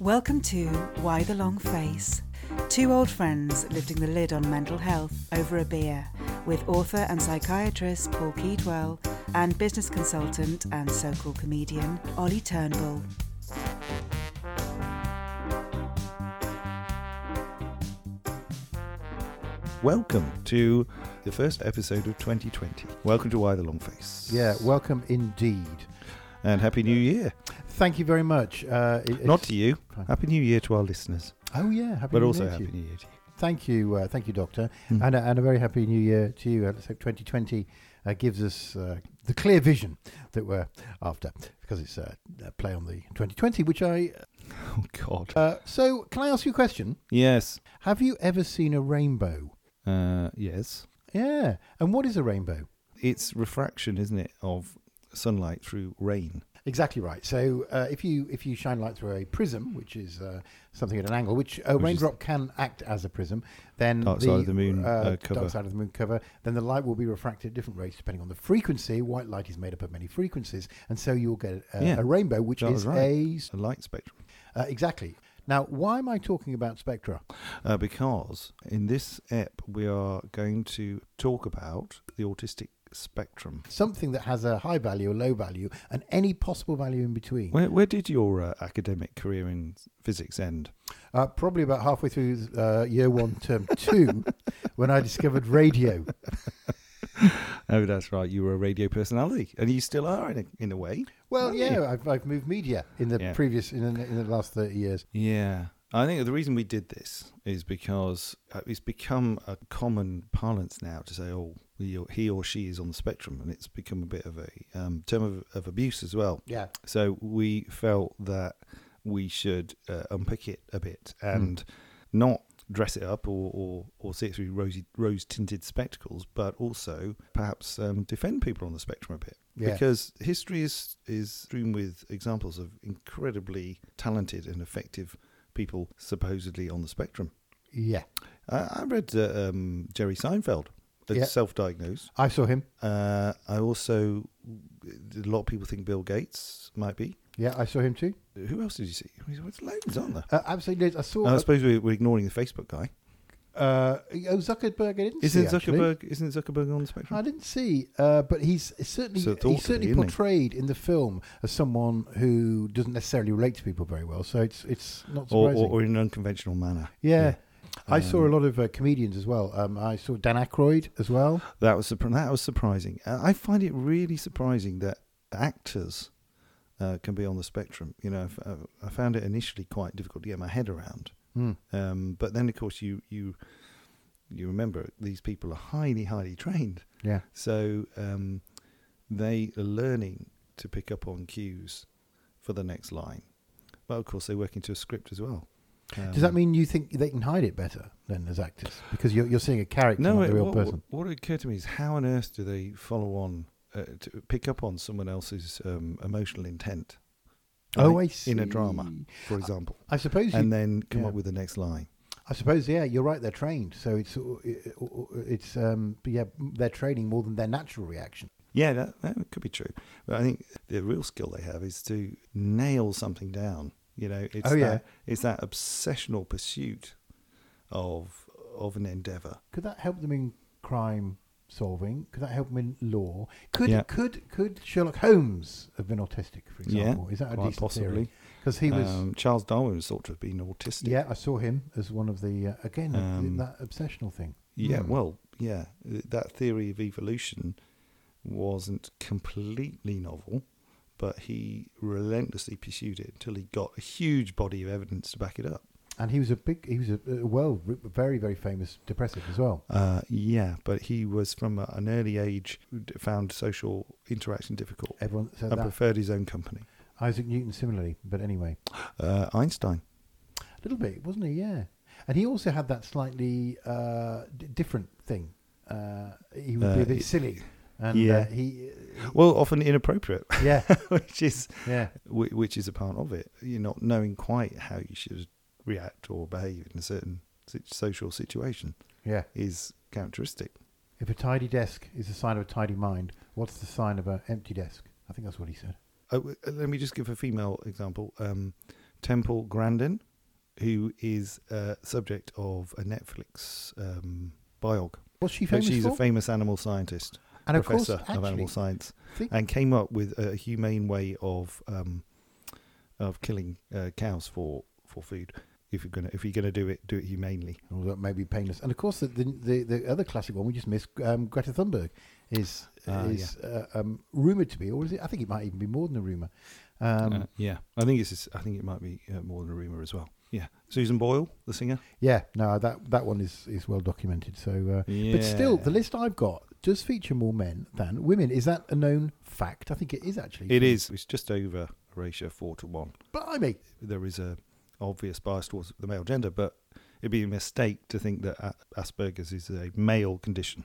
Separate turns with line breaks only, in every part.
Welcome to Why the Long Face. Two old friends lifting the lid on mental health over a beer with author and psychiatrist Paul Keedwell and business consultant and so called comedian Ollie Turnbull.
Welcome to the first episode of 2020. Welcome to Why the Long Face.
Yeah, welcome indeed.
And Happy New Year.
Thank you very much. Uh, it-
Not to you. Happy New Year to our listeners.
Oh yeah, happy
but
New
also
Year to
Happy
you.
New Year to you.
Thank you, uh, thank you, Doctor,
Hmm.
and, a, and a very happy New Year to you. Let's hope 2020 uh, gives us uh, the clear vision that we're after, because it's uh, a play on the 2020, which I.
Oh, God.
Uh, so, can I ask you a question?
Yes.
Have you ever seen a rainbow?
Uh, yes.
Yeah, and what is a rainbow?
It's refraction, isn't it, of sunlight through rain.
Exactly right. So uh, if you if you shine light through a prism, which is uh, something at an angle, which a
Which
raindrop can act as a prism, then
Dark
the
side of the moon, uh, cover.
dark side of the moon cover, then the light will be refracted at different rates depending on the frequency. White light is made up of many frequencies, and so you'll get a,
Yeah.
a rainbow, which is
right.
a
A light spectrum.
uh, exactly. Now, why am I talking about spectra?
Uh, because in this ep, we are going to talk about the autistic spectrum.
Something that has a high value, a low value, and any possible value in between.
Where, where did your uh, academic career in physics end?
Uh, probably about halfway through uh, year one, term two, when I discovered radio.
Oh, that's right. You were a radio personality, and you still are in a, in a way.
Well, yeah? I've, I've moved media in the
Yeah.
previous in the, in the last thirty years.
Yeah. I think the reason we did this is because uh, it's become a common parlance now to say, oh, he or, she is on the spectrum, and it's become a bit of a um, term of, of abuse as well.
Yeah,
So we felt that we should uh, unpick it a bit and not dress it up or, or, or see it through rosy, rose tinted spectacles, but also perhaps um, defend people on the spectrum a bit.
Yeah.
Because history is, is strewn with examples of incredibly talented and effective people supposedly on the spectrum.
yeah.
I, I read uh, um, Jerry Seinfeld,
Yeah.
self diagnosed.
I saw him.
Uh, I also, a lot of people think Bill Gates might be.
Yeah, I saw him too.
Who else did you see? There's loads, aren't there?
Uh, absolutely, I saw.
I suppose we're, we're ignoring the Facebook guy.
uh, oh, Zuckerberg. I didn't
Isn't
see, actually.
Zuckerberg? Isn't Zuckerberg on the spectrum?
I didn't see, uh, but he's certainly
So
he's certainly
isn't he?
portrayed in the film as someone who doesn't necessarily relate to people very well. So it's it's not surprising.
or, or in an unconventional manner.
yeah. I saw a
Um,
lot of uh, comedians as well. Um, I saw Dan Aykroyd as well.
That was surpri- that was surprising. Uh, I find it really surprising that actors uh, can be on the spectrum. You know, I found it initially quite difficult to get my head around.
Hmm.
Um, but then, of course, you you you remember these people are highly highly trained.
Yeah.
So um, they are learning to pick up on cues for the next line. But of course, they work into a script as well.
Does that
Um,
mean you think they can hide it better than as actors because you're you're seeing a character,
no?
not
it-
a real
what,
person?
what occurred to me is how on earth do they follow on uh, to pick up on someone else's um, emotional intent?
Oh, I see.
in a drama, for example,
I suppose you
and then come
yeah.
up with the next line.
I suppose, yeah, you're right. They're trained, so it's it's um, yeah, they're training more than their natural reaction.
Yeah, that, that could be true. But I think the real skill they have is to nail something down. You know, it's
Oh, yeah.
that, it's that obsessional pursuit of of an endeavour.
Could that help them in crime solving? Could that help them in law? Could
Yeah.
could could Sherlock Holmes have been autistic, for
Yeah,
example? Is that a
quite
decent
possibly.
Because he was.
um, Charles Darwin was thought to have been autistic.
yeah, I saw him as one of the uh, again
Um,
that obsessional thing.
Yeah,
Hmm.
well, yeah, that theory of evolution wasn't completely novel, but he relentlessly pursued it until he got a huge body of evidence to back it up.
And he was a big, he was a, well, very very famous depressive as well.
Uh, yeah, but he was from a, an early age found social interaction difficult
Everyone said
and
that.
preferred his own company.
Isaac Newton similarly, but anyway.
Uh, Einstein.
A little bit, wasn't he? Yeah. And he also had that slightly uh, d- different thing. Uh, he would be
Uh,
a bit
y-
silly. And
yeah.
uh, he,
Well, often inappropriate,
yeah,
which is
yeah,
whi- which is a part of it. You're not knowing quite how you should react or behave in a certain social situation
yeah.
is characteristic.
If a tidy desk is a sign of a tidy mind, what's the sign of an empty desk? I think that's what he said.
Uh, w- uh, let me just give a female example. Um, Temple Grandin, who is uh, subject of a Netflix um, biog.
What's she famous
she's
for?
a famous animal scientist,
and of course,
professor of animal science,
think-
and came up with a humane way of um, of killing uh, cows for, for food. If you're gonna if you're gonna do it, do it humanely.
Or that may be painless. And of course, the the, the, the other classic one we just missed, um, Greta Thunberg, is
Ah,
is uh, um, rumored to be, or is it? I think it might even be more than a rumor. Um,
uh, yeah, I think it's I think it might be uh, more than a rumor as well. Yeah, Susan Boyle, the singer.
yeah, no, that that one is is well documented. So, uh, but still, the list I've got does feature more men than women. Is that a known fact? I think it is actually.
It is. It's just over a ratio of four to one.
Blimey.
There is a obvious bias towards the male gender, but it'd be a mistake to think that Asperger's is a male condition.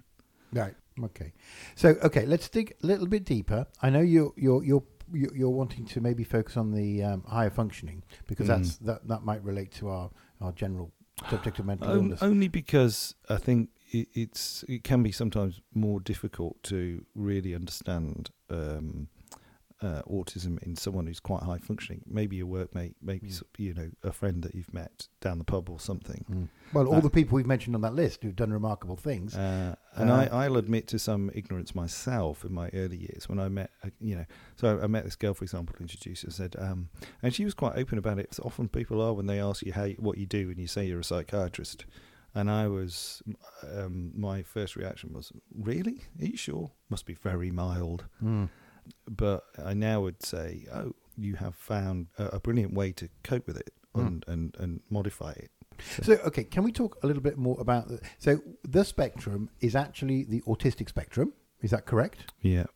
Right. Okay. So, okay, let's dig a little bit deeper. I know you're you're you're you're wanting to maybe focus on the um, higher functioning because
Mm.
that's that that might relate to our our general subject of mental
On-
illness.
only because I think it, it's it can be sometimes more difficult to really understand um, uh, autism in someone who's quite high functioning. Maybe a workmate, maybe
Mm.
s- you know a friend that you've met down the pub or something.
Mm. Well, all
Uh,
the people we've mentioned on that list who've done remarkable things.
Uh, and
Uh,
I, I'll admit to some ignorance myself in my early years when I met, uh, you know, so I met this girl, for example, introduced her, said, um, and she was quite open about it. So often people are when they ask you how you, what you do and you say you're a psychiatrist. And I was, um, my first reaction was, really? Are you sure? Must be very mild.
Mm.
But I now would say, oh, you have found a, a brilliant way to cope with it
Mm.
and, and, and modify it.
So, okay, can we talk a little bit more about the, so the spectrum is actually the autistic spectrum? Is that correct?
Yeah.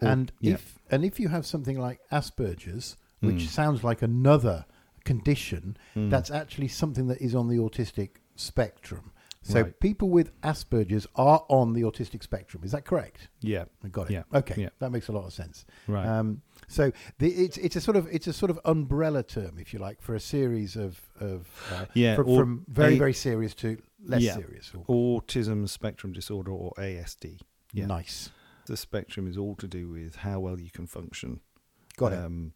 And
yeah.
if and if you have something like Asperger's, which
Mm.
sounds like another condition,
Mm.
that's actually something that is on the autistic spectrum. So
Right.
people with Asperger's are on the autistic spectrum. Is that correct?
yeah.
I got it.
Yeah.
Okay,
Yeah.
that makes a lot of sense.
Right.
Um, so the, it's it's a sort of it's a sort of umbrella term, if you like, for a series of of uh,
Yeah,
from, from very
a-
very serious to less
Yeah.
serious.
Autism spectrum disorder or ASD. yeah.
Nice,
The spectrum is all to do with how well you can function.
got it.
Um,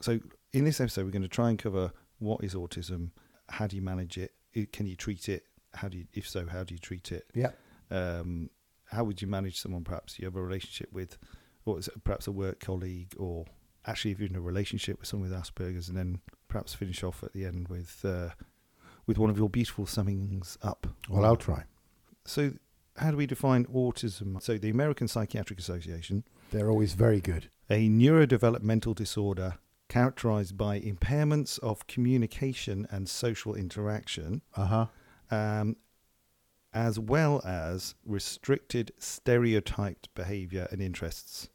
so in this episode, we're going to try and cover what is autism, how do you manage it, can you treat it, how do you, if so, how do you treat it?
Yeah.
Um, how would you manage someone perhaps you have a relationship with, or is it perhaps a work colleague, or actually if you're in a relationship with someone with Asperger's, and then perhaps finish off at the end with uh, with one of your beautiful summings up.
Well, I'll try.
So, how do we define autism? So, the American Psychiatric Association,
They're always very good.
a neurodevelopmental disorder characterized by impairments of communication and social interaction,
Uh huh.
um, as well as restricted stereotyped behavior and interests.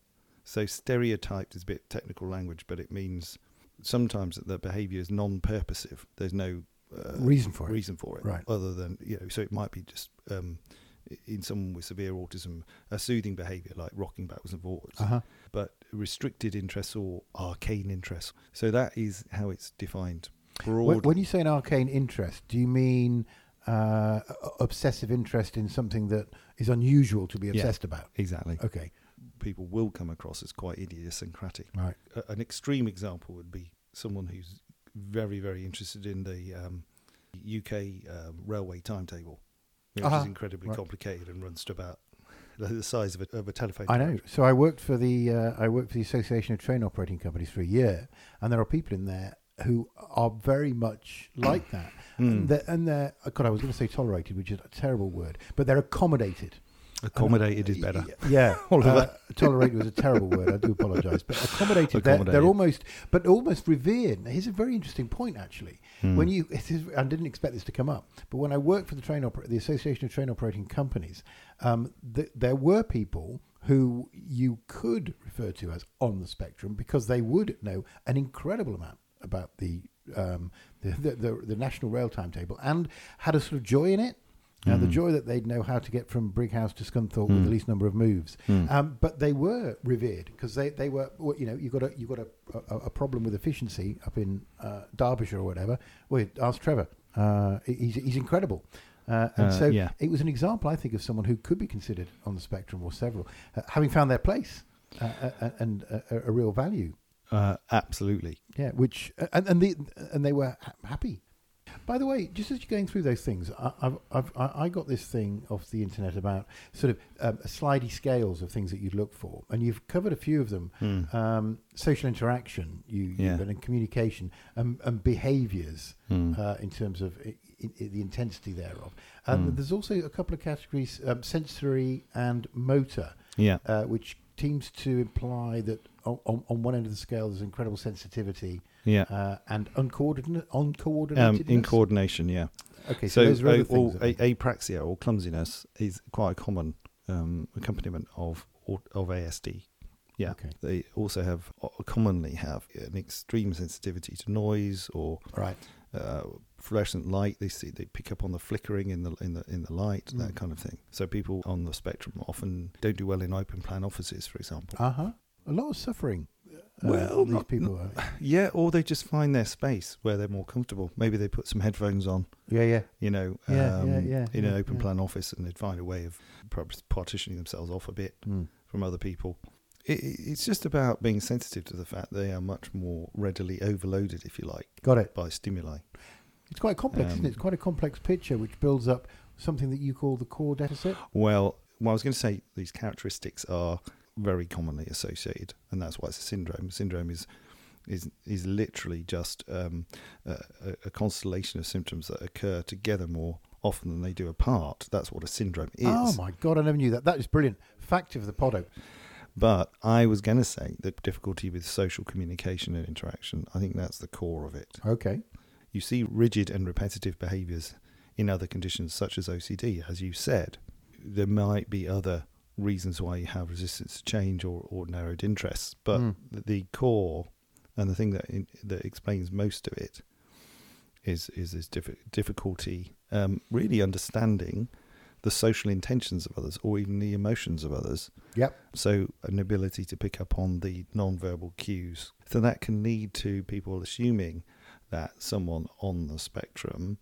So, stereotyped is a bit technical language, but it means sometimes that the behavior is non purposive. There's no uh,
Reason for it.
reason for it,
Right.
Other than you know, so it might be just um, in someone with severe autism, a soothing behaviour like rocking backwards and forwards,
Uh huh.
but restricted interests or arcane interests. So that is how it's defined broadly.
When, you say an arcane interest, do you mean uh, obsessive interest in something that is unusual to be
Yeah.
obsessed about?
exactly,
Okay.
people will come across as quite idiosyncratic.
Right.
A- an extreme example would be someone who's very, very interested in the um, UK um, railway timetable, which
Uh-huh.
is incredibly
Right.
complicated and runs to about the size of a, of a telephone.
I know. So I worked for the uh, I worked for the Association of Train Operating Companies for a year, and there are people in there who are very much like that.
Mm.
And they're, and they're God, I was going to say tolerated, which is a terrible word, but they're accommodated.
Accommodated is better.
Yeah,
Oliver.
uh, tolerated was a terrible word. I do apologise, but accommodated. They're, they're almost, but almost revered. Now, Here's a very interesting point, actually.
Hmm.
When you, it is, I didn't expect this to come up, but when I worked for the train oper- the Association of Train Operating Companies, um, th- there were people who you could refer to as on the spectrum because they would know an incredible amount about the um, the, the, the the national rail timetable and had a sort of joy in it. Now, the
Mm.
joy that they'd know how to get from Brighouse to Scunthorpe with
Mm.
the least number of moves,
Mm.
um, but they were revered because they, they were well, you know you got a you got a, a, a problem with efficiency up in uh, Derbyshire or whatever. Well, ask Trevor. Uh, he's he's incredible. Uh, and
Uh,
so
yeah.
it was an example, I think, of someone who could be considered on the spectrum or several, uh, having found their place uh, and a, a real value.
Uh, absolutely.
Yeah, which and and the and they were ha- happy. By the way, just as you're going through those things, I, I've, I've I got this thing off the internet about sort of um, slidey scales of things that you'd look for, and you've covered a few of them.
Hmm.
Um, social interaction, you,
Yeah.
you and communication, and, and behaviours
Hmm.
uh, in terms of i i the intensity thereof. And
Hmm.
there's also a couple of categories: um, sensory and motor
Yeah.
uh, which seems to imply that on, on one end of the scale there's incredible sensitivity
Yeah.
uh, and uncoordinate,
Um,
uncoordinated.
in coordination, yeah.
Okay, so,
So,
those are other things.
all, a- apraxia or clumsiness is quite a common um, accompaniment of of ASD. Yeah,
Okay.
they also have commonly have an extreme sensitivity to noise or
right.
uh, fluorescent light. They see they pick up on the flickering in the in the in the light, that
Mm.
kind of thing. So people on the spectrum often don't do well in open plan offices, for example.
Uh huh. A lot of suffering. Uh,
Well,
these people. Are,
Yeah, or they just find their space where they're more comfortable. Maybe they put some headphones on.
yeah, yeah.
you know,
Yeah,
um,
yeah, yeah,
in an open
yeah.
plan office, and they'd find a way of perhaps partitioning themselves off a bit
Mm.
from other people. It, it- it's just about being sensitive to the fact they are much more readily overloaded, if you like,
Got it.
by stimuli.
It's quite complex, isn't it?
Um,
It's quite a complex picture which builds up something that you call the core deficit.
Well, well, I was going to say these characteristics are very commonly associated, and that's why it's a syndrome. Syndrome is is is literally just um, a, a- constellation of symptoms that occur together more often than they do apart. That's what a syndrome is.
Oh my god, I never knew that. That is brilliant. Fact of the podo.
But I was going to say the difficulty with social communication and interaction, I think that's the core of it.
Okay.
You see rigid and repetitive behaviors in other conditions, such as OCD, as you said. There might be other reasons why you have resistance to change or, or narrowed interests, but
Mm.
the, core and the thing that in, that explains most of it is is this diffi- difficulty um, really understanding the social intentions of others or even the emotions of others
Yep.
so an ability to pick up on the non-verbal cues. So that can lead to people assuming that someone on the spectrum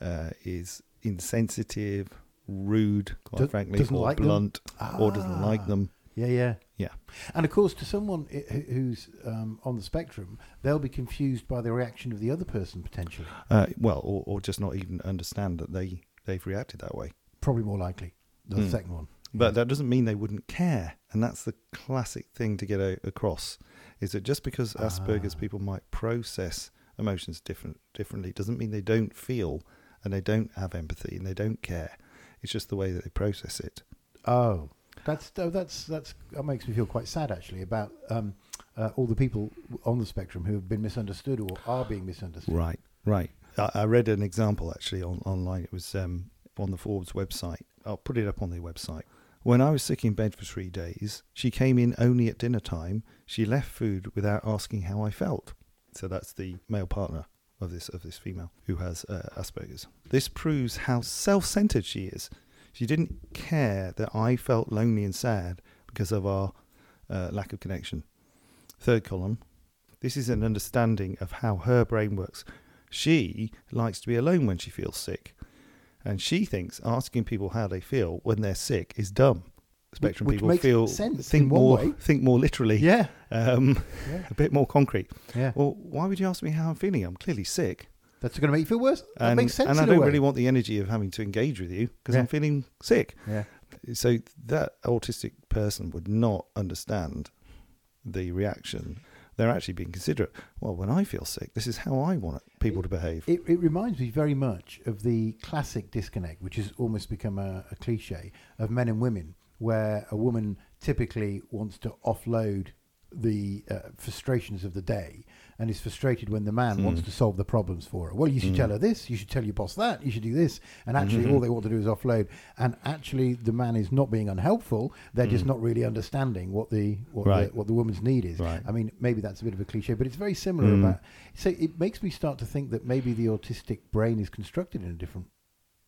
uh, is insensitive, rude, quite
Do-
frankly, or
like
blunt, or doesn't like
Ah.
them.
Yeah, yeah.
Yeah.
And of course, to someone who's um, on the spectrum, they'll be confused by the reaction of the other person potentially.
Uh, well, or, or just not even understand that they they've reacted that way.
Probably more likely the
Hmm.
second one.
But that doesn't mean they wouldn't care, and that's the classic thing to get a, across. Is that just because Asperger's
Ah.
people might process emotions different differently doesn't mean they don't feel and they don't have empathy and they don't care. It's just the way that they process it.
Oh, that's that's that's that makes me feel quite sad actually about um, uh, all the people on the spectrum who have been misunderstood or are being misunderstood.
Right, right. I, I read an example actually on, online. It was um, on the Forbes website. I'll put it up on their website. When I was sick in bed for three days, she came in only at dinner time. She left food without asking how I felt. So that's the male partner of this of this female who has uh, Asperger's. This proves how self-centered she is. She didn't care that I felt lonely and sad because of our uh, lack of connection. Third column. This is an understanding of how her brain works. She likes to be alone when she feels sick. And she thinks asking people how they feel when they're sick is dumb. Spectrum
which
people feel
sense
think more
way.
think more literally.
Yeah,
Um,
yeah,
a bit more concrete.
yeah.
Well, why would you ask me how I'm feeling? I'm clearly sick.
That's going to make you feel worse. That
and,
makes sense.
and I don't really want the energy of having to engage with you because
Yeah.
I'm feeling sick.
Yeah.
So that autistic person would not understand the reaction. They're actually being considerate. Well, when I feel sick, this is how I want people to behave.
It, it reminds me very much of the classic disconnect, which has almost become a, a cliche of men and women, where a woman typically wants to offload the uh, frustrations of the day and is frustrated when the man wants
Mm.
to solve the problems for her. Well, you should
Mm.
tell her this, you should tell your boss that, you should do this. And actually,
Mhm.
all they want to do is offload. And actually, the man is not being unhelpful, they're just
Mm.
not really understanding what the, what,
Right.
the, what the woman's need is.
Right.
I mean, maybe that's a bit of a cliche, but it's very similar
Mm.
about so it makes me start to think that maybe the autistic brain is constructed in a different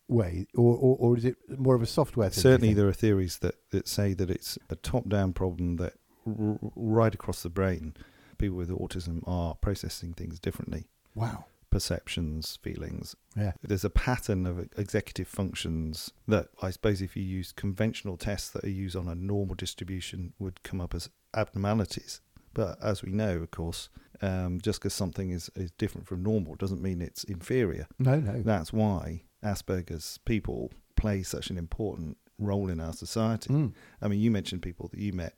way, or or, or is it more of a software thing?
Certainly, there are theories that, that say that it's a top down problem that r- right across the brain, people with autism are processing things differently
wow,
perceptions, feelings.
yeah,
There's a pattern of executive functions that I suppose if you use conventional tests that are used on a normal distribution would come up as abnormalities. But as we know, of course, um, just because something is, is different from normal doesn't mean it's inferior.
No, no.
That's why Asperger's people play such an important role in our society.
Mm.
I mean, you mentioned people that you met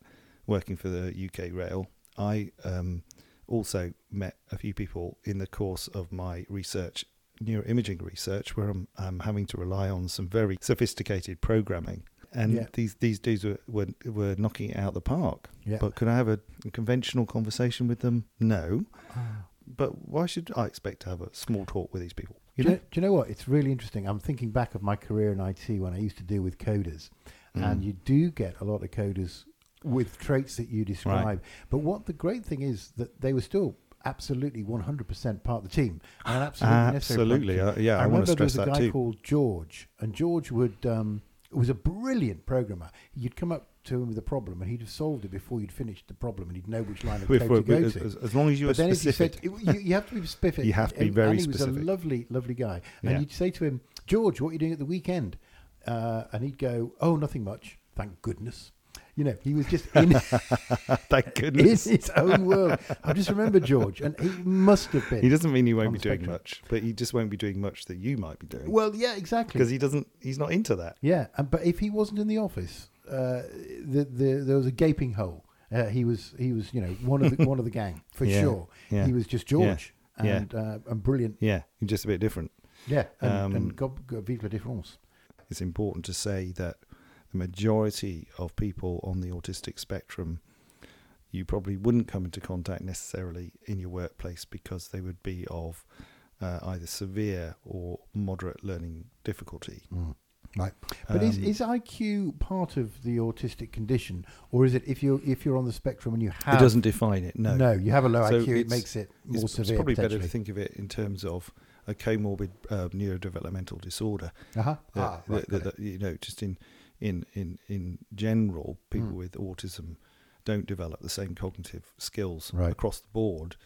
working for the UK Rail. I um, also met a few people in the course of my research, neuroimaging research, where I'm, I'm having to rely on some very sophisticated programming. And
Yeah.
these these dudes were, were were knocking it out the park.
Yeah.
But could I have a, a conventional conversation with them? No. But why should I expect to have a small talk with these people? You
do,
know?
you, do you know what? It's really interesting. I'm thinking back of my career in IT when I used to deal with coders, and
Mm.
you do get a lot of coders with traits that you describe. But what the great thing is that they were still absolutely 100% part of the team. And absolutely, necessary part of the
Absolutely. Uh, yeah, I,
remember
want to
there was a guy
too.
called George, and George would um, was a brilliant programmer. You'd come up to him with a problem, and he'd have solved it before you'd finished the problem, and he'd know which line of code to go
as,
to.
as- as long as you
then if you said you, you have to be specific.
You have to be
and,
very
and he was
specific.
a lovely, lovely guy. And
Yeah.
you'd say to him, George, what are you doing at the weekend? Uh, and he'd go, Oh, nothing much. Thank goodness. You know, he was just in,
Thank
in
goodness.
his own world. I just remember George, and he must have been.
He doesn't mean he won't be doing
spectrum.
much, but he just won't be doing much that you might be doing.
Well, yeah, exactly.
because he doesn't. He's not into that.
Yeah, and, but if he wasn't in the office, uh, the, the, there was a gaping hole. Uh, he was, he was, you know, one of the one of the gang for
Yeah,
sure.
yeah,
He was just George
yeah.
and uh, and brilliant.
Yeah, he's just a bit different.
Yeah, and,
Um,
and God, God, vive la différence.
It's important to say that the majority of people on the autistic spectrum, you probably wouldn't come into contact necessarily in your workplace because they would be of uh, either severe or moderate learning difficulty.
Right, but is,
Um,
is IQ part of the autistic condition, or is it if you if you're on the spectrum and you have
it doesn't define it. No,
no, you have a low
So
IQ, it makes it more
it's, it's probably better to think of it in terms of a comorbid uh, neurodevelopmental disorder.
Uh-huh.
that,
Ah, right, got
that-
it.
you know, just in in in in general, people
Mm.
with autism don't develop the same cognitive skills
Right.
across the board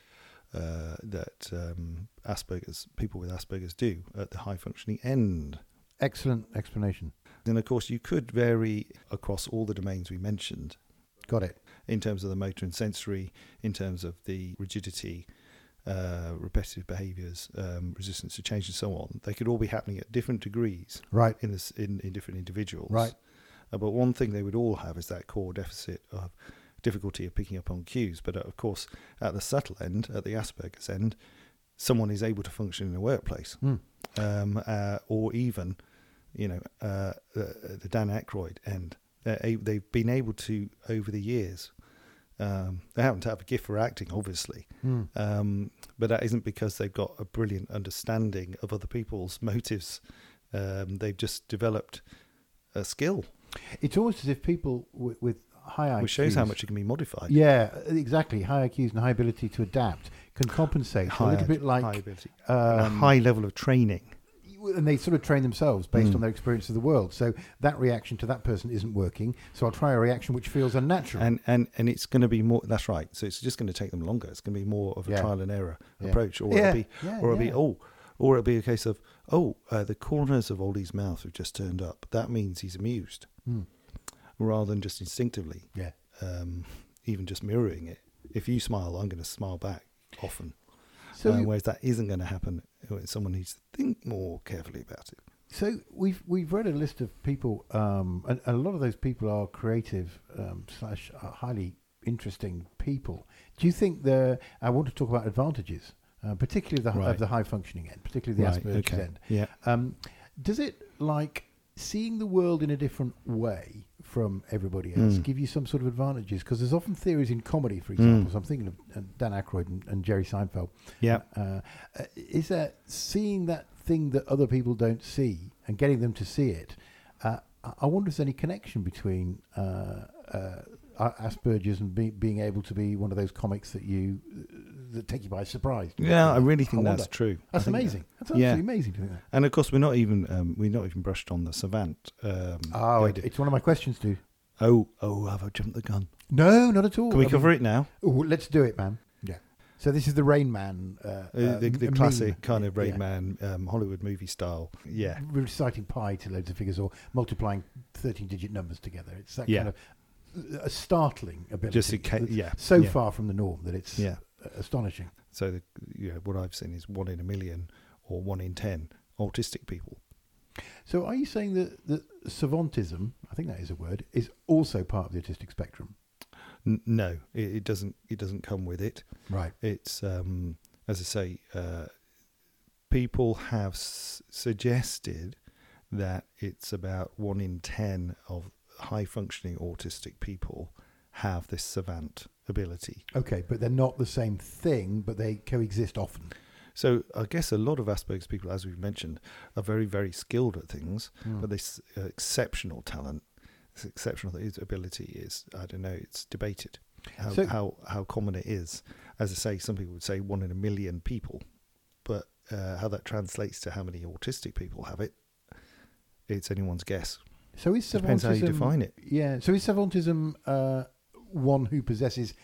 uh, that um, Asperger's people with Asperger's do at the high functioning end.
Excellent explanation.
And of course, you could vary across all the domains we mentioned
Got it.
in terms of the motor and sensory, in terms of the rigidity, uh, repetitive behaviours, um, resistance to change, and so on. They could all be happening at different degrees
Right.
in this in, in different individuals.
Right.
Uh, but one thing they would all have is that core deficit of difficulty of picking up on cues. But uh, of course, at the subtle end, at the Asperger's end, someone is able to function in a workplace,
Mm.
um, uh, or even, you know, uh, the, the Dan Aykroyd end. They're a- they've been able to over the years. Um, they happen to have a gift for acting, obviously,
Mm.
um, but that isn't because they've got a brilliant understanding of other people's motives. Um, they've just developed a skill,
It's almost as if people with, with high IQs,
which shows how much it can be modified.
Yeah, exactly. High IQs and high ability to adapt can compensate a little bit like,
high ability, and a
um,
high level of training.
And they sort of train themselves based
Mm.
on their experience of the world. So that reaction to that person isn't working. So I'll try a reaction which feels unnatural.
And and and it's going to be more. That's right. So it's just going to take them longer. It's going to be more of a
Yeah.
trial and error
Yeah.
approach, or
Yeah,
it'll be, or it'll be oh, or it'll be a case of oh, uh, the corners of Ollie's mouth have just turned up. That means he's amused,
Mm.
rather than just instinctively,
Yeah.
um, even just mirroring it. If you smile, I'm going to smile back often.
So
Uh, whereas that isn't going to happen someone needs to think more carefully about it.
So we've we've read a list of people, um, and, and a lot of those people are creative um, slash uh, highly interesting people. Do you think the? I want to talk about advantages, uh, particularly the,
Right.
of the high functioning end, particularly the
Right,
Asperger's
okay.
end.
Yeah.
Um, does it like seeing the world in a different way from everybody else
Mm.
give you some sort of advantages? Because there's often theories in comedy, for example.
Mm.
So I'm thinking of uh, Dan Aykroyd and, and Jerry Seinfeld.
Yeah.
Uh, uh, is that seeing that thing that other people don't see and getting them to see it? Uh, I- I wonder if there's any connection between uh, uh, Asperger's and be, being able to be one of those comics that you that take you by surprise.
Yeah, I really think
I
that's true.
That's
think that-
amazing. That's
yeah.
absolutely amazing to that.
And of course, we're not even um, we're not even brushed on the savant. Um,
Oh, it, it's one of my questions, too.
oh, oh, have I jumped the gun?
No, not at all.
Can we
I
cover
mean-
it now?
Oh, let's do it, man. Yeah. So this is the Rain Man. Uh,
Uh,
uh,
the the classic kind of
Yeah.
Rain Man um, Hollywood movie style. Yeah,
reciting pi to loads of figures or multiplying 13 digit numbers together. It's that
Yeah.
kind of a startling ability.
Just yeah,
So
yeah.
far from the norm that it's
Yeah.
uh, astonishing.
So the, you know, what I've seen is one in a million or one in ten autistic people.
So are you saying that, that savantism, I think that is a word, is also part of the autistic spectrum?
N- no, it, it doesn't. It doesn't come with it.
Right.
It's um, as I say, uh, people have s- suggested that it's about one in ten of high functioning autistic people have this savant ability.
Okay, but they're not the same thing, but they coexist often.
So I guess a lot of Asperger's people, as we've mentioned, are very, very skilled at things,
Hmm.
but this uh, exceptional talent, this exceptional ability is, I don't know, it's debated how,
So-
how how common it is. As I say, some people would say one in a million people, but uh, how that translates to how many autistic people have it, it's anyone's guess.
So is savantism...
Depends how you define it.
Yeah. So is savantism uh, one who possesses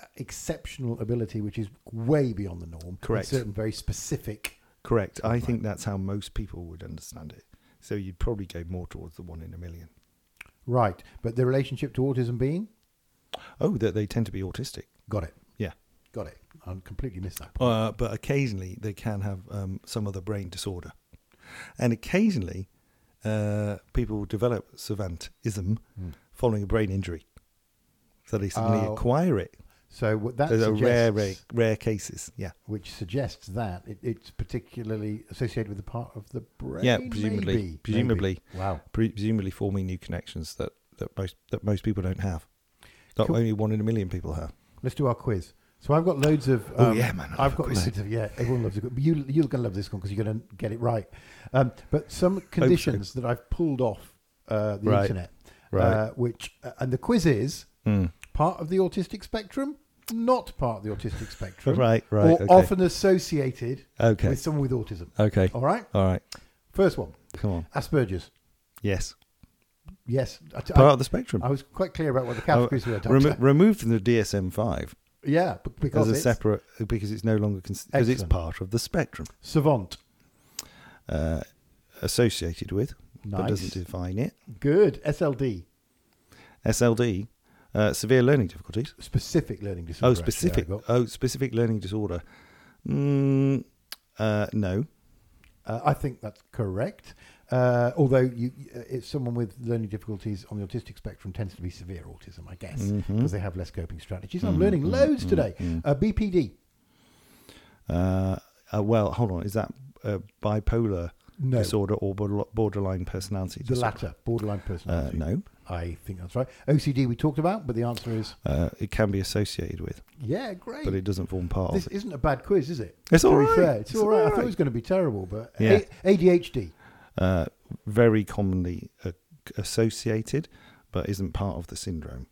uh, exceptional ability, which is way beyond the norm?
Correct.
Certain very specific.
Correct. I think that's how most people would understand it. So you'd probably go more towards the one in a million.
Right. But the relationship to autism being?
Oh, that they tend to be autistic.
Got it.
Yeah.
Got it. I completely missed that. point.
Uh, but occasionally they can have um, some other brain disorder. And occasionally uh, people develop savantism
Hmm.
following a brain injury. So they suddenly
Oh.
acquire it.
So what that
Those are rare,
suggests,
rare, rare cases. Yeah.
which suggests that it, it's particularly associated with the part of the brain.
Yeah, presumably.
maybe.
Presumably.
Maybe. Wow.
Presumably forming new connections that, that most that most people don't have.
Cool.
only one in a million people have.
Let's do our quiz. So I've got loads of.
Oh,
um,
yeah, man, I
I've got loads of. Yeah, everyone loves quiz. But you, you're going to love this one because you're going to get it right. Um, but some conditions that I've pulled off uh, the
Right.
internet,
Right.
uh, which uh, and the quiz is
Mm.
part of the autistic spectrum, not part of the autistic spectrum,
Right, right.
or
okay.
often associated
okay.
with someone with autism.
Okay.
All right.
All right.
First one,
Come on.
Asperger's.
Yes.
Yes, I, I-
Part of the spectrum.
I was quite clear about what the
Oh,
categories were.
Remo- removed from the DSM five
yeah, b- because
as a
it's
separate because it's no longer because it's
Excellent.
part of the spectrum
savant.
uh, associated with, but
Nice.
doesn't define it.
Good. SLD.
SLD, uh, severe learning difficulties.
Specific learning disorder.
Oh,
actually, I
specific.
got.
Oh, specific learning disorder. Mm, uh, no.
Uh, I think that's correct. Uh, although you, uh, it's someone with learning difficulties on the autistic spectrum tends to be severe autism, I guess, because
Mhm.
they have less coping strategies. I'm
Mm,
learning
mm,
loads
mm,
today. Uh, BPD.
Uh, uh, well, hold on. Is that uh, bipolar
No,
disorder or borderline personality
the
disorder?
latter, borderline personality.
no.
I think that's right. OCD we talked about, but the answer is
Uh, it can be associated with,
yeah, great.
but it doesn't form part
this
of it.
isn't a bad quiz, is it?
It's
to
all
fair, it's,
It's
all right. I thought it was going to be terrible, but
Yeah.
A- ADHD.
Uh, very commonly uh, associated, but isn't part of the syndrome.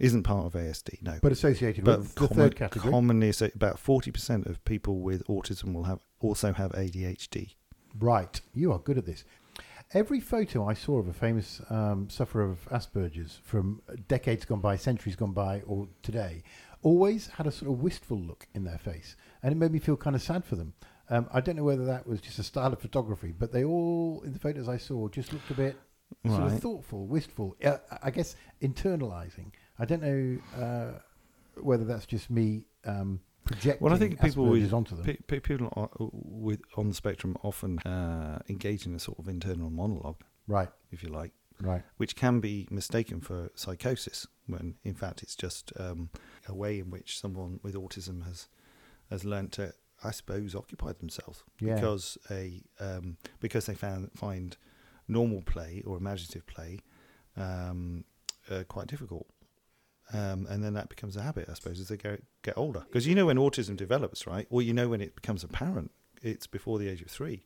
Isn't part of ASD. No.
But associated
But
with the third category.
commonly, asso- about forty percent of people with autism will have also have ADHD.
Right, you are good at this. Every photo I saw of a famous um, sufferer of Asperger's from decades gone by, centuries gone by, or today, always had a sort of wistful look in their face, and it made me feel kind of sad for them. Um, I don't know whether that was just a style of photography, but they all, in the photos I saw, just looked a bit sort of thoughtful, wistful. Uh, I guess internalizing. I don't know uh, whether that's just me um, projecting
Well, I think people with
onto them.
pe- people on, with on the spectrum often uh, engage in a sort of internal monologue,
right,
if you like,
right.
which can be mistaken for psychosis when in fact it's just um, a way in which someone with autism has has learnt to, I suppose, occupy themselves
Yeah.
because a um, because they found find normal play or imaginative play um, uh, quite difficult. Um, and then that becomes a habit, I suppose, as they go, get older. Because you know when autism develops, right? Or you know when it becomes apparent. It's before the age of three,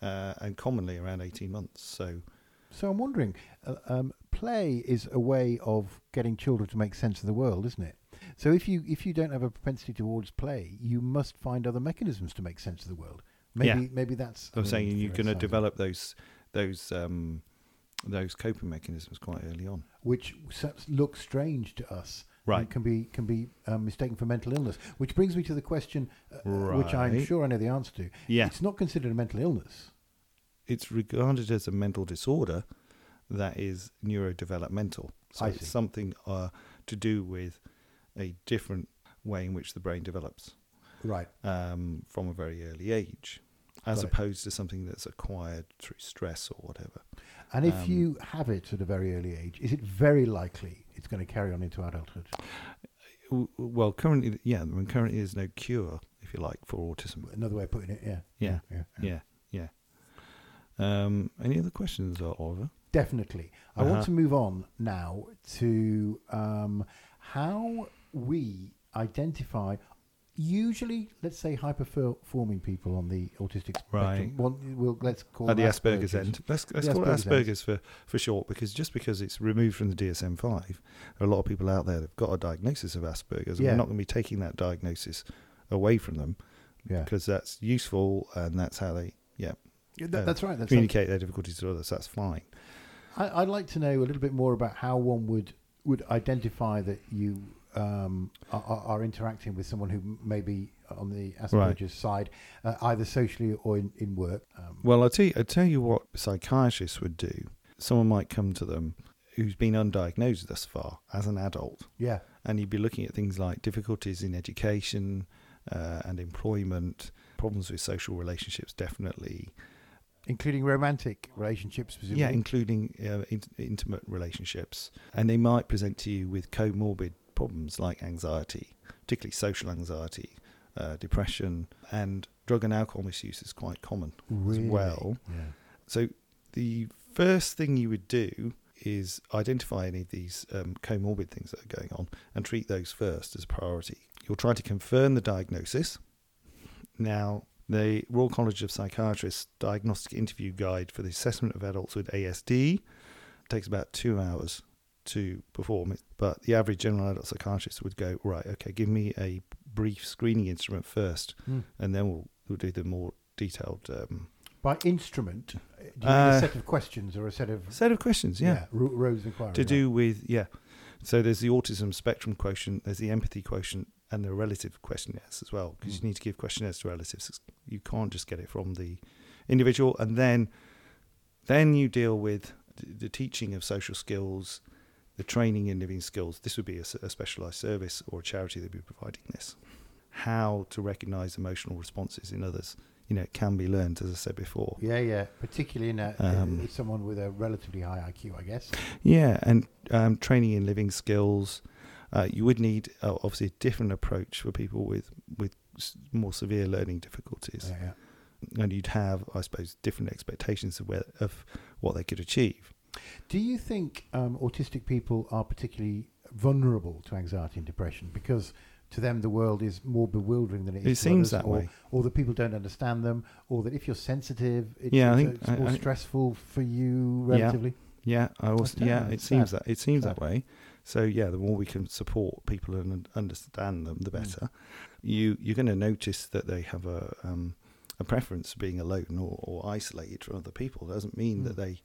uh, and commonly around eighteen months. So
So I'm wondering, uh, um, play is a way of getting children to make sense of the world, isn't it? So if you if you don't have a propensity towards play, you must find other mechanisms to make sense of the world. Maybe
Yeah.
maybe that's.
I'm saying you're going to develop those those um, those coping mechanisms quite early on.
which look strange to us.
Right.
can be can be um, mistaken for mental illness. Which brings me to the question, uh, which I'm sure I know the answer to.
Yeah.
It's not considered a mental illness.
It's regarded as a mental disorder that is neurodevelopmental. So
I
it's
see.
something uh, to do with a different way in which the brain develops
Right.
um, from a very early age, as
Got it.
opposed to something that's acquired through stress or whatever.
And if
Um,
you have it at a very early age, is it very likely it's going to carry on into adulthood?
Well, currently, yeah, I mean, currently there's no cure, if you like, for autism.
Another way of putting it, yeah.
Yeah,
yeah.
Yeah, yeah. Um, any other questions, Oliver?
Definitely. I
Uh-huh.
want to move on now to um, how we identify, usually, let's say, high performing people on the autistic spectrum.
Right.
One, we'll, let's call
At the
them
Asperger's end. Let's, let's call
Asperger's
it Asperger's for, for short, because just because it's removed from the DSM 5, there are a lot of people out there that have got a diagnosis of Asperger's, and
Yeah.
we're not going to be taking that diagnosis away from them
Yeah.
because that's useful and that's how they yeah
That's right. That's
communicate their difficulties to others. That's fine.
I, I'd like to know a little bit more about how one would would identify that you um, are, are interacting with someone who may be on the Asperger's side, uh, either socially or in, in work. Um,
Well, I'll tell you, I'll tell you what psychiatrists would do. Someone might come to them who's been undiagnosed thus far as an adult,
yeah,
and you'd be looking at things like difficulties in education uh, and employment, problems with social relationships, definitely.
Including romantic relationships, presumably.
Yeah, including uh, in- intimate relationships. And they might present to you with comorbid problems like anxiety, particularly social anxiety, uh, depression, and drug and alcohol misuse is quite common
really?
as well.
Yeah.
So the first thing you would do is identify any of these um, comorbid things that are going on and treat those first as a priority. You'll try to confirm the diagnosis. Now, the Royal College of Psychiatrists diagnostic interview guide for the assessment of adults with ASD takes about two hours to perform it, but the average general adult psychiatrist would go, right, okay, give me a brief screening instrument first,
Hmm.
and then we'll, we'll do the more detailed um,
By instrument, uh, do you mean
Uh,
a set of questions or a set of
set of questions, yeah.
ro- rows of inquiry?
to
right.
do with yeah so there's the autism spectrum quotient there's the empathy quotient and the relative questionnaires as well because
Mm.
you need to give questionnaires to relatives you can't just get it from the individual and then then you deal with the, teaching of social skills the training in living skills this would be a specialized service or a charity that would be providing this how to recognize emotional responses in others you know it can be learned as i said before
Yeah, yeah. Particularly in a,
Um,
someone with a relatively high IQ, I guess.
Yeah, and um, training in living skills. Uh, you would need uh, obviously a different approach for people with with more severe learning difficulties,
Yeah, yeah.
and you'd have, I suppose, different expectations of where, of what they could achieve.
Do you think um, autistic people are particularly vulnerable to anxiety and depression because to them the world is more bewildering than it is
It seems
others,
that
or,
way.
or that people don't understand them, or that if you're sensitive, it's,
Yeah, I
it's,
think-
it's
I-
more
I-
stressful for you
Yeah.
relatively.
Yeah, I was.
That's
Yeah, it
It's
seems that it seems
Sad.
that way. So yeah, the more we can support people and understand them, the
Mm.
better. You you're going to notice that they have a um, a preference for being alone or, or isolated from other people. It doesn't mean
Mm.
that they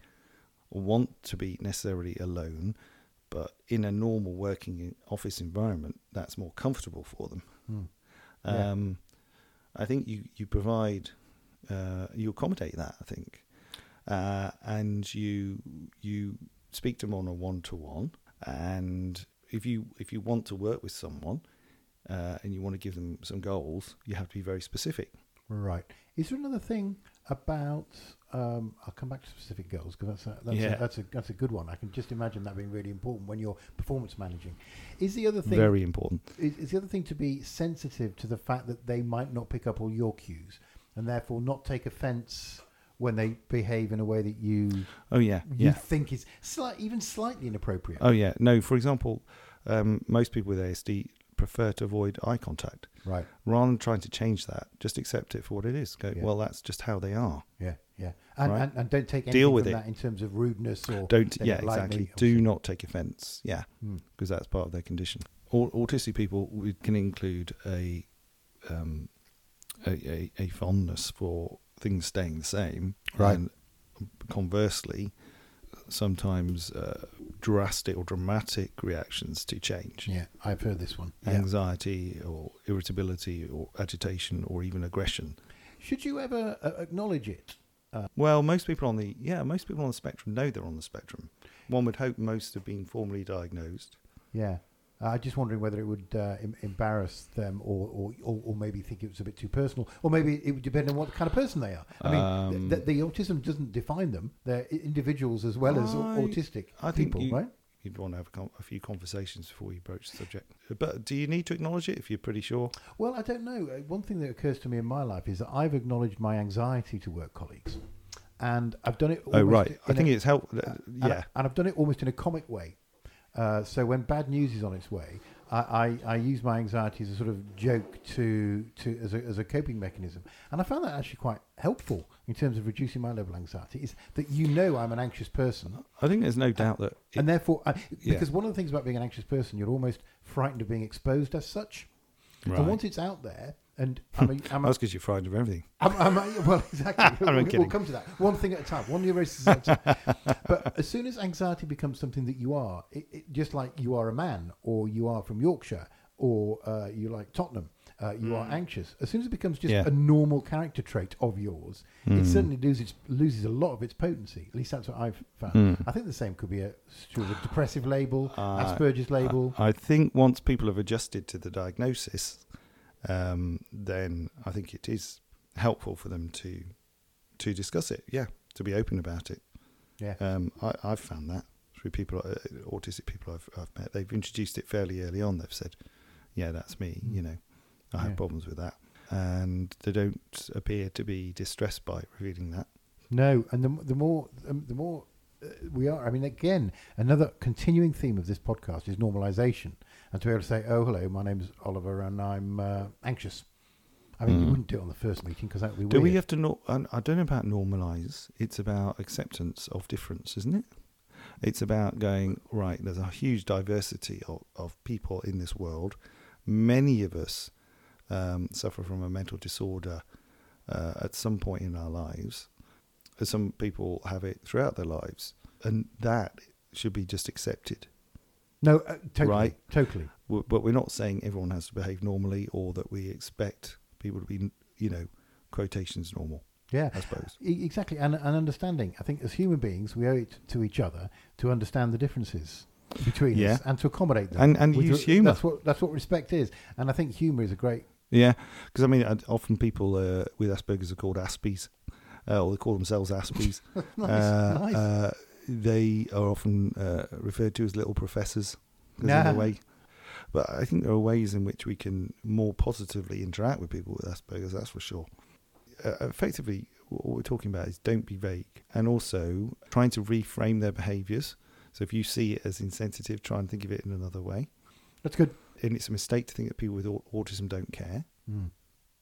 want to be necessarily alone, but in a normal working office environment, that's more comfortable for them.
Mm. Yeah.
Um, I think you you provide uh, you accommodate that. I think, uh, and you you speak to them on a one to one. And if you if you want to work with someone uh, and you want to give them some goals, you have to be very specific.
Right. Is there another thing about? Um, I'll come back to specific goals because that's a, that's,
Yeah.
a, that's a that's a good one. I can just imagine that being really important when you're performance managing. Is the other thing
Very important.
is, is the other thing to be sensitive to the fact that they might not pick up all your cues and therefore not take offence when they behave in a way that you
Oh yeah,
you
yeah.
think is slight, even slightly inappropriate.
Oh yeah. No, for example, um, most people with ASD prefer to avoid eye contact.
Right.
Rather than trying to change that, just accept it for what it is. Go,
Yeah.
well, that's just how they are.
Yeah. Yeah. And,
Right.
and, and don't take anything
Deal with it.
that in terms of rudeness or
Don't, yeah, exactly. Do not take offence. Yeah,
Hmm.
because that's part of their condition. Au- autistic people we can include a, um, a, a a fondness for things staying the same,
Right.
And conversely, sometimes uh, drastic or dramatic reactions to change,
Yeah, I've heard this one. Yeah.
anxiety or irritability or agitation or even aggression.
Should you ever uh, acknowledge it?
Well, most people on the yeah, most people on the spectrum know they're on the spectrum. one would hope most have been formally diagnosed.
Yeah. Uh, I'm just wondering whether it would uh, em- embarrass them or, or, or, or maybe think it was a bit too personal, or maybe it would depend on what kind of person they are. I mean,
Um,
th- th- the autism doesn't define them. They're individuals as well as
I-
autistic
I
people,
you-
right?
You'd want to have a, com- a few conversations before you broach the subject. But do you need to acknowledge it if you're pretty sure?
Well, I don't know. Uh, One thing that occurs to me in my life is that I've acknowledged my anxiety to work colleagues, and I've done it.
Oh, right. I think
a-
it's helpful.
Uh, and,
yeah.
and I've done it almost in a comic way. Uh, so when bad news is on its way, I, I, I use my anxiety as a sort of joke to, to as, a, as a coping mechanism, and I found that actually quite helpful in terms of reducing my level of anxiety. Is that you know I'm an anxious person,
I think there's no doubt that. It,
and therefore, I,
Yeah.
because one of the things about being an anxious person, you're almost frightened of being exposed as such.
right.
And once it's out there, and I'm a, I'm a,
That's because you're frightened of everything.
I'm, I'm, well, exactly.
I'm
we'll,
kidding.
we'll come to that. One thing at a time. One neurosis at a time. but as soon as anxiety becomes something that you are, it, it, just like you are a man, or you are from Yorkshire, or uh, you like Tottenham, uh, you are anxious. As soon as it becomes just
Yeah.
a normal character trait of yours, it
Mm.
certainly loses loses a lot of its potency. At least that's what I've found.
Mm.
I think the same could be a, sort of a depressive label,
Uh,
Asperger's label.
I think once people have adjusted to the diagnosis, um, then I think it is helpful for them to to discuss it. Yeah, to be open about it.
yeah.
Um, I, I've found that through people, uh, autistic people I've, I've met. They've introduced it fairly early on. They've said, "Yeah, that's me."
Mm.
You know, I have
Yeah.
problems with that, and they don't appear to be distressed by revealing that.
No, and the the more um, the more uh, we are. I mean, again, another continuing theme of this podcast is normalization, and to be able to say, "Oh, hello, my name's Oliver, and I'm uh, anxious." I mean, you
Mm.
wouldn't do it on the first meeting because that would be
Do
weird.
we have to? Nor- I I don't know about normalize. It's about acceptance of difference, isn't it? It's about going right. There's a huge diversity of, of people in this world. Many of us um, suffer from a mental disorder uh, at some point in our lives. Some people have it throughout their lives, and that should be just accepted.
No, uh, totally,
Right.
totally.
W- But we're not saying everyone has to behave normally, or that we expect people to be, you know, quotations normal.
Yeah,
I suppose.
E- exactly, and and understanding. I think as human beings, we owe it to each other to understand the differences between
Yeah.
us and to accommodate them.
And and use humour.
That's what that's what respect is, and I think humour is a great.
Yeah, because I mean, often people uh, with Asperger's are called Aspies, uh, or they call themselves Aspies.
nice,
uh,
nice.
They are often uh, referred to as little professors. 'cause in a
Nah.
way, but I think there are ways in which we can more positively interact with people with Asperger's. That's for sure. Uh, effectively, what we're talking about is don't be vague, and also trying to reframe their behaviours. So if you see it as insensitive, try and think of it in another way.
That's good.
And it's a mistake to think that people with autism don't care.
Mm.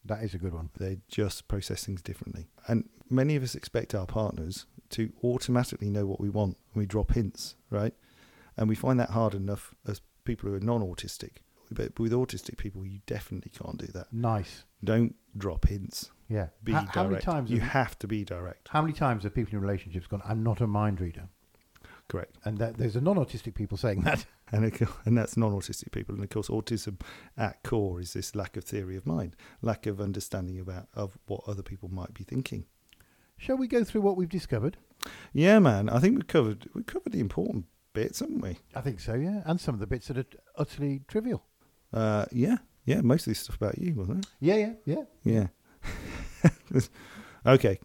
That is a good one.
they just process things differently. And many of us expect our partners to automatically know what we want and we drop hints, right? And we find that hard enough as people who are non autistic. But with autistic people, you definitely can't do that.
Nice.
Don't drop hints.
Yeah.
Be
How-
direct.
how many times?
you
have,
have to be direct.
how many times have people in relationships gone? I'm not a mind reader,
Correct.
and that, there's a non-autistic people saying that.
And, it, and that's non autistic people. And of course, autism at core is this lack of theory of mind, lack of understanding about of what other people might be thinking.
Shall we go through what we've discovered?
Yeah, man. I think we've covered we covered the important bits, haven't we?
I think so. Yeah, and some of the bits that are utterly trivial.
Uh, yeah, yeah. Most of this stuff about you, wasn't it?
Yeah, yeah, yeah.
Yeah. okay,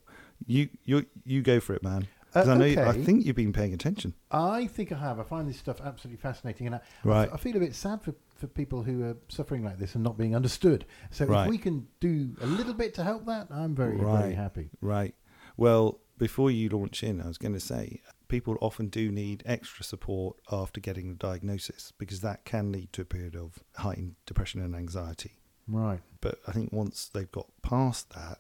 you you you go for it, man.
Uh,
I know you- I think you've been paying attention.
I think I have. I find this stuff absolutely fascinating, and I,
Right.
I feel a bit sad for, for people who are suffering like this and not being understood. So
Right.
if we can do a little bit to help that, I'm very, very happy.
Right. Well, before you launch in, I was going to say people often do need extra support after getting the diagnosis because that can lead to a period of heightened depression and anxiety.
Right.
But I think once they've got past that,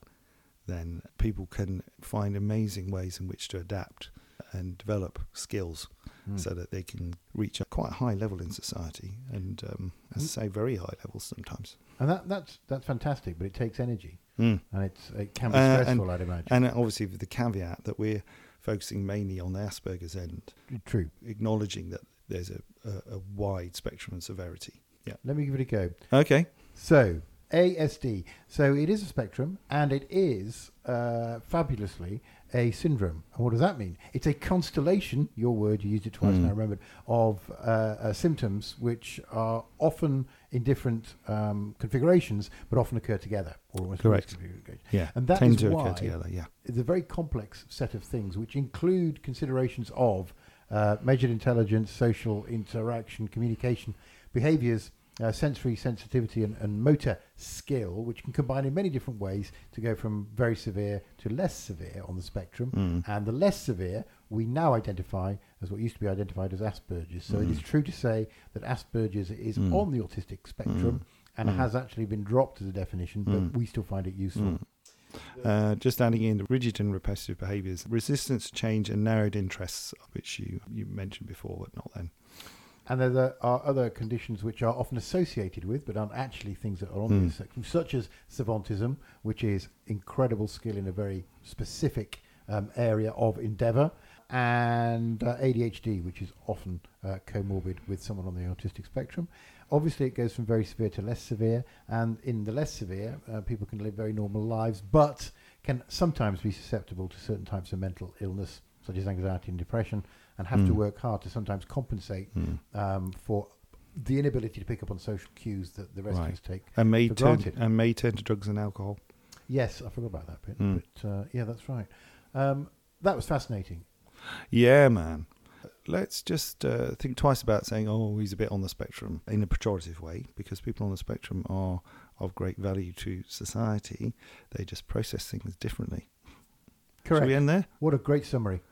then people can find amazing ways in which to adapt and develop skills
Mm.
so that they can reach a quite high level in society and, um, as I say, very high levels sometimes.
And that, that's that's fantastic, but it takes energy,
Mm.
and it's it can be
Uh, and-
stressful, I'd imagine.
And obviously, with the caveat that we're focusing mainly on the Asperger's end,
True.
acknowledging that there's a, a, a wide spectrum of severity. Yeah.
Let me give it a go.
Okay.
So, ASD. So it is a spectrum, and it is uh, fabulously a syndrome. And what does that mean? It's a constellation. Your word, you used it twice,
Mm.
now I remembered. Of uh, uh, symptoms which are often in different um, configurations, but often occur together, or almost
Correct. Yeah,
And that
tend
is
to
why
occur together. Yeah,
it's a very complex set of things which include considerations of uh, measured intelligence, social interaction, communication, behaviors, uh, sensory sensitivity, and, and motor skill, which can combine in many different ways to go from very severe to less severe on the spectrum.
Mm.
And the less severe we now identify as what used to be identified as Asperger's. So it is true to say that Asperger's is
Mm.
on the autistic spectrum and
Mm.
has actually been dropped as a definition, but
Mm.
we still find it useful.
Mm. Uh, just adding in the rigid and repetitive behaviours, resistance to change, and narrowed interests, which you, you mentioned before, but not then.
And there- are other conditions which are often associated with, but aren't actually things that are on
Mm.
the spectrum, such as savantism, which is incredible skill in a very specific um, area of endeavour, and uh, ADHD, which is often uh, comorbid with someone on the autistic spectrum. Obviously, it goes from very severe to less severe, and in the less severe, uh, people can live very normal lives, but can sometimes be susceptible to certain types of mental illness, such as anxiety and depression, and have to
Mm.
work hard to sometimes compensate
Mm.
um, for the inability to pick up on social cues that the rest
Right.
of us take.
And may
For
turn
granted.
and may turn to drugs and alcohol.
Yes, I forgot about that bit,
Mm.
but uh, yeah, that's right. Um, that was fascinating.
Yeah, man. Let's just uh, think twice about saying, "Oh, he's a bit on the spectrum" in a pejorative way, because people on the spectrum are of great value to society. They just process things differently. Shall
Correct.
we end there?
What a great summary.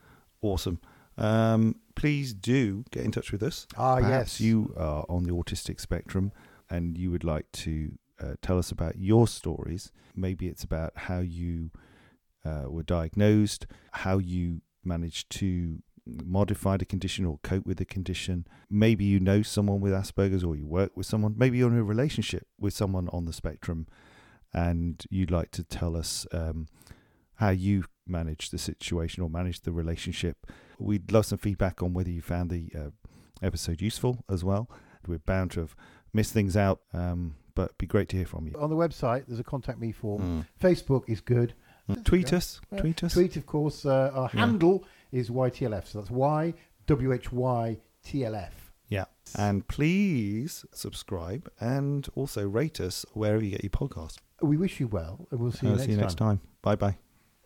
Awesome. Um, please do get in touch with us.
Ah,
Perhaps
yes.
you are on the autistic spectrum and you would like to uh, tell us about your stories. Maybe it's about how you uh, were diagnosed, how you managed to modify the condition or cope with the condition. Maybe you know someone with Asperger's or you work with someone. Maybe you're in a relationship with someone on the spectrum and you'd like to tell us um, how you managed the situation or managed the relationship. We'd love some feedback on whether you found the uh, episode useful as well. We're bound to have missed things out, um, but it'd be great to hear from you.
On the website, there's a contact me form.
Mm.
Facebook is good.
Mm. Tweet us.
Yeah.
Tweet us.
Tweet, of course, uh, our
Yeah.
handle is YTLF. So that's Y W H Y T L F.
Yeah. And please subscribe and also rate us wherever you get your podcast.
We wish you well, and we'll see you
Uh,
next
see you
time.
next time. Bye bye.